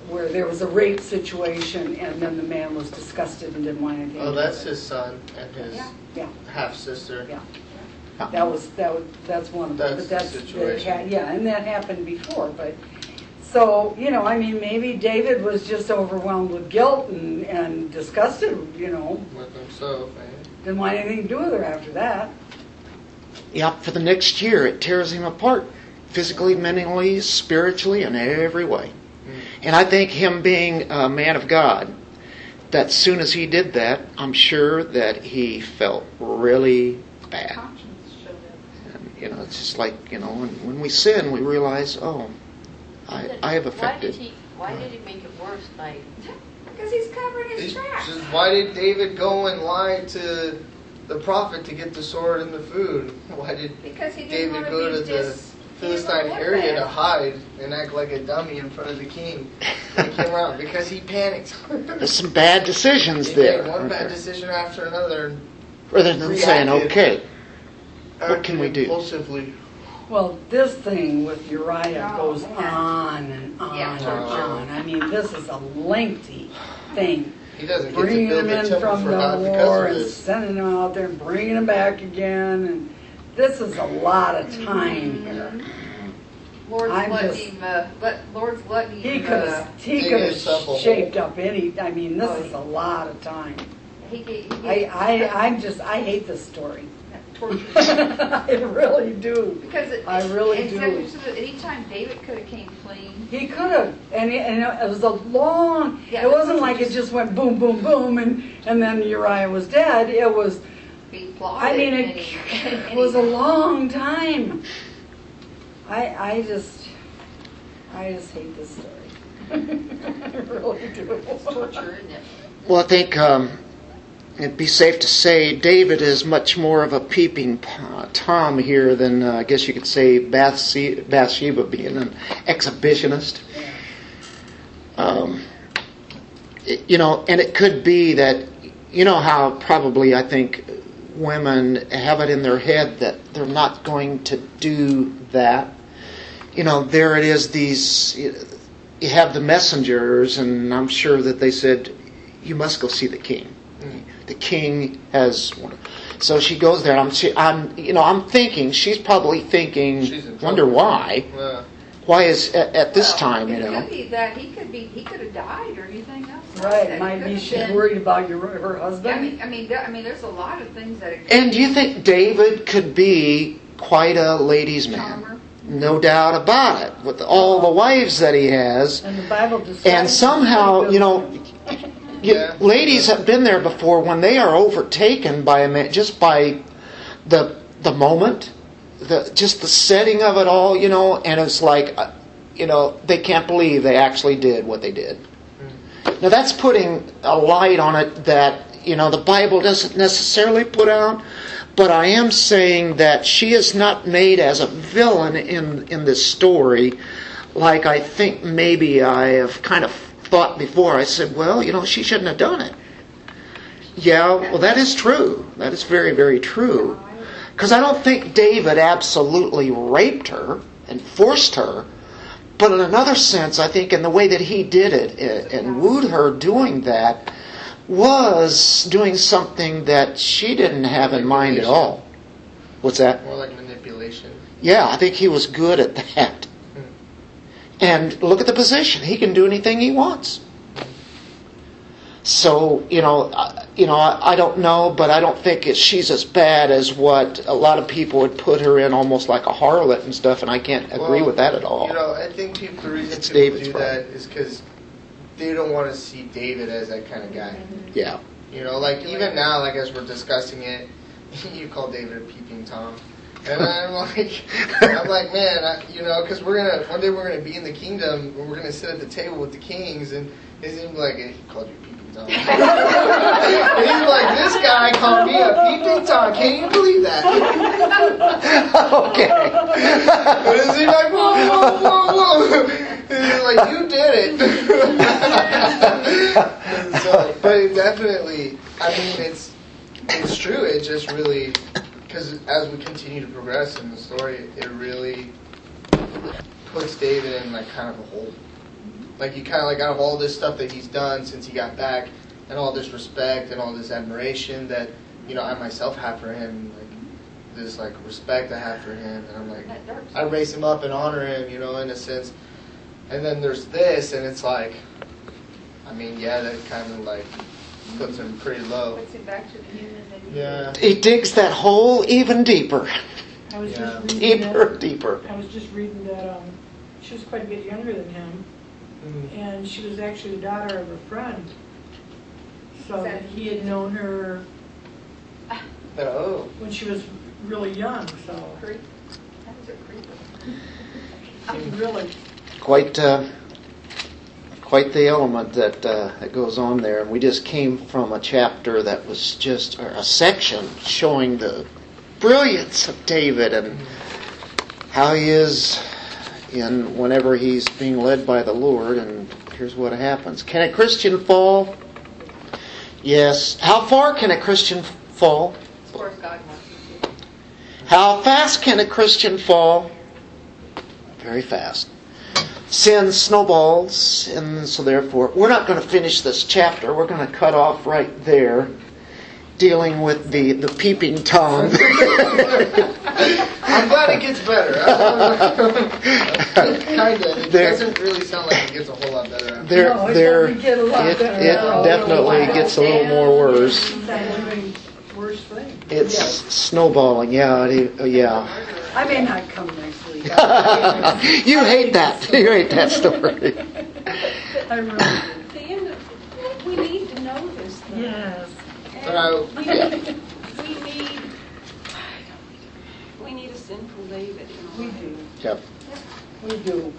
where there was a rape situation and then the man was disgusted and didn't want anything. to Oh, do that's with his son and his Yeah. Yeah. half sister. Yeah. That was, that was, that's one of them, That's but the that's, that situation. ha- yeah, and that happened before, but, so, you know, I mean, maybe David was just overwhelmed with guilt and, and disgusted, you know, With himself, man. didn't want anything to do with her after that. Yeah, for the next year, it tears him apart physically, mentally, spiritually, in every way. And I think him being a man of God, that soon as he did that, I'm sure that he felt really bad. Conscience showed up. And, you know, it's just like, you know, when, when we sin, we realize, oh, I, I have affected. Why did affected. he, why did he make it worse by, (laughs) Because he's covering his It's tracks. just why did David go and lie to the prophet to get the sword and the food? (laughs) Why did Because he didn't David want to go be to the dis- he didn't Philistine wanna area to hide and act like a dummy in front of the king? When he came (laughs) around because he panicked. There's some bad decisions He there. made one aren't bad there? decision after another. Rather than saying, okay, What can we do? Impulsively. Well, this thing with Uriah Oh, goes on and on Yeah, and on. I mean, this is a lengthy thing. He doesn't get to bringing build them the in from the God war because of and sending them out there and bringing them back again. And this is a lot of time here. Lord's I'm letting just- him, uh, let, Lord's letting He him, could uh, have he Dig could himself a hole. have shaped up any. I mean, this Oh, is a lot of time. he get, he I, I, I'm just I hate this story. (laughs) Tortured. (laughs) I really do. Because it. I really do. so- so that anytime David could have came clean, He could have, and, it- and it was a long. Yeah, it wasn't it like it just- just went boom, boom, boom, and and then Uriah was dead. It was. He plotted. I mean, and it, he- (laughs) and it was a long time. I I just I just hate this story. (laughs) I really do. It's torture, isn't it? Well, I think um, it'd be safe to say David is much more of a peeping uh, Tom here than uh, I guess you could say Bathse- Bathsheba being an exhibitionist. Um, it- you know, and it could be that, you know, how probably I think women have it in their head that they're not going to do that. You know, there it is, these, you have the messengers, and I'm sure that they said, You must go see the king. The king has. So she goes there, and I'm, she, I'm, you know, I'm thinking she's probably thinking, wonder why? Yeah. Why is at, at this Well, time, you It know? could be that he could be, he could have died or anything else. Right, that. might be could she's been- worried about your her Yeah, I husband. mean, I mean, I mean, there's a lot of things that. it- And do you think David could be quite a ladies' man? Charmer. No doubt about it. With all the wives that he has, And the Bible describes. and somehow, you know, you, Yeah. ladies have been there before when they are overtaken by a man just by the the moment, the just the setting of it all, you know, and it's like, uh, you know, they can't believe they actually did what they did. Now that's putting a light on it that you know the Bible doesn't necessarily put out, but I am saying that she is not made as a villain in in this story, like I think maybe I have kind of thought before. I said, well, you know, she shouldn't have done it. Yeah, well, that is true. That is very, very true. Because I don't think David absolutely raped her and forced her, but in another sense, I think in the way that he did it eh, and- and wooed her doing that was doing something that she didn't have in mind at all. What's that? More like manipulation. Yeah, I think he was good at that. Hmm. And look at the position; he can do anything he wants. So you know, I- you know, I, I don't know, but I don't think it, she's as bad as what a lot of people would put her in, almost like a harlot and stuff. And I can't agree Well, with that at all. You know, I think people, the reason It's people David's do problem. that is because they don't want to see David as that kind of guy. Mm-hmm. yeah, You know, like even now, like as we're discussing it, (laughs) you call David a peeping tom, and I'm (laughs) like, I'm like, man, I, you know, because we're gonna one day we're gonna be in the kingdom, and we're gonna sit at the table with the kings, and he's gonna be like, hey, he called you peeping he's like, this guy called me a peeping tom. Can you believe that? (laughs) okay. And is he like, whoa, whoa, whoa, whoa? He's like, you did it. So, but it definitely, I mean, it's it's true. It just really, because as we continue to progress in the story, it really puts David in like kind of a hole. Like you kind of like out of all this stuff that he's done since he got back, and all this respect and all this admiration that you know I myself have for him, like this like respect I have for him, and I'm like. I raise him up and honor him, you know, in a sense. And then there's this, and it's like, I mean, yeah, that kind of like puts him pretty low. Puts him back to the human that Yeah. He digs that hole even deeper, I was Yeah. just reading deeper, that, deeper. I was just reading that, um, she was quite a bit younger than him, Mm. and she was actually the daughter of a friend. So Is that that- he had known her oh, when she was really young, so, Creep. That was a creeper. (laughs) I mean, really. quite uh, quite the element that uh, that goes on there. And we just came from a chapter that was just or a section showing the brilliance of David and how he is in whenever he's being led by the Lord. And here's what happens: Can a Christian fall? Yes. How far can a Christian fall? How fast can a Christian fall? Very fast. sin snowballs, and so therefore, we're not going to finish this chapter. We're going to cut off right there, dealing with the, the peeping Tom. I'm glad it gets better. (laughs) kind of. It There- doesn't really sound like it gets a whole lot better. After. there, No, it there, get a lot it, better it after a little definitely while. gets a little more worse. That even worse thing. It's snowballing, yeah, it, uh, yeah. I may not come next week. (laughs) you hate that. (laughs) You hate that story. I really The end of, we need to know this do. thing. Yes. And we, yeah. we need, we need a sinful David in our We life. do. Yep. We do.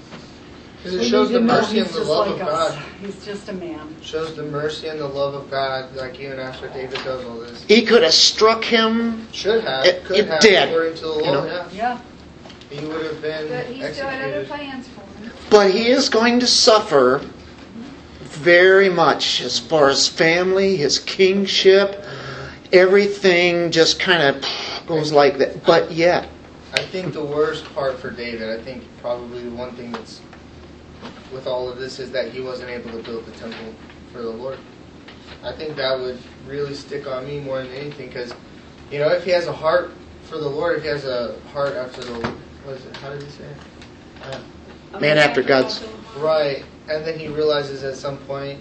Because We it shows need the to know mercy and he's the just love like of us. God. He's just a man. Shows the mercy and the love of God, like even after David does all this. He could have struck him. Should have, It- could it have, did, according to the you know. Yeah, Yeah. he would have been But he's still had other executed. plans for him. But he is going to suffer very much as far as family, his kingship, everything just kind of goes like that. But yet, I think the worst part for David, I think probably the one thing that's with all of this is that he wasn't able to build the temple for the Lord. I think that would really stick on me more than anything because, you know, if he has a heart for the Lord, if he has a heart after the, what is it, how did he say it? Uh, Man after God's- Right, and then he realizes at some point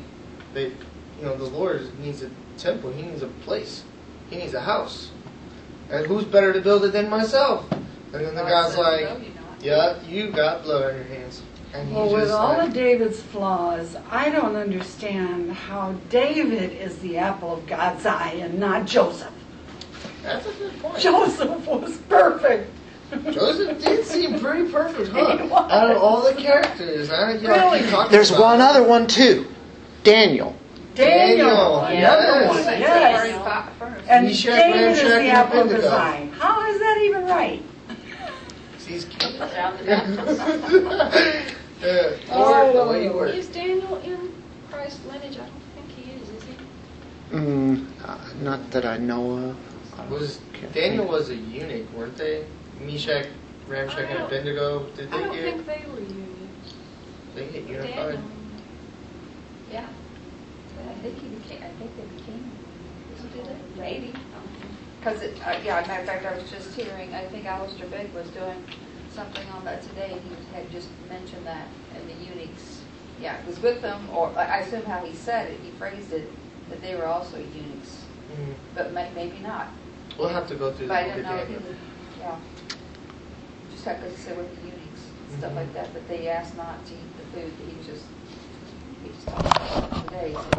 that you know the Lord needs a temple. He needs a place. He needs a house. And who's better to build it than myself? And then the God God's like, "No, you're "Yeah, you got blood on your hands." And he Well, with just all like, of David's flaws, I don't understand how David is the apple of God's eye and not Joseph. that's a good point. Joseph was perfect. Joseph did seem pretty perfect, huh? (laughs) Out of all the characters, I, you know, Really? there's about one it. other one too Daniel. Daniel, Daniel, another yes. one, That's yes. very fi- first. And Meshach, David is the apple of his eye. How is that even right? (laughs) He's cute. Sound the (laughs) Baptist. Uh, Oh, the way you work. Is Daniel in Christ's lineage? I don't think he is, is he? Mm, uh, not that I know of. Was Daniel think. was a eunuch, weren't they? Meshach, Ramshach, I and don't- Abednego. Did I they don't get think they were unions. they get unified? Daniel. Yeah. I think he became, I think they became, did they? Maybe. Because it, uh, yeah, matter of fact, I was just hearing, I think Alistair Begg was doing something on that today, and he had just mentioned that, and the eunuchs, yeah, it was with them, or I I assume how he said it, he phrased it, that they were also eunuchs, Mhm. but may, maybe not. We'll have to go through the But I book didn't of know if he, Daniel. yeah. Just have to say with the eunuchs, and stuff like that, but they asked not to eat the food, that he just, he just talked about today, so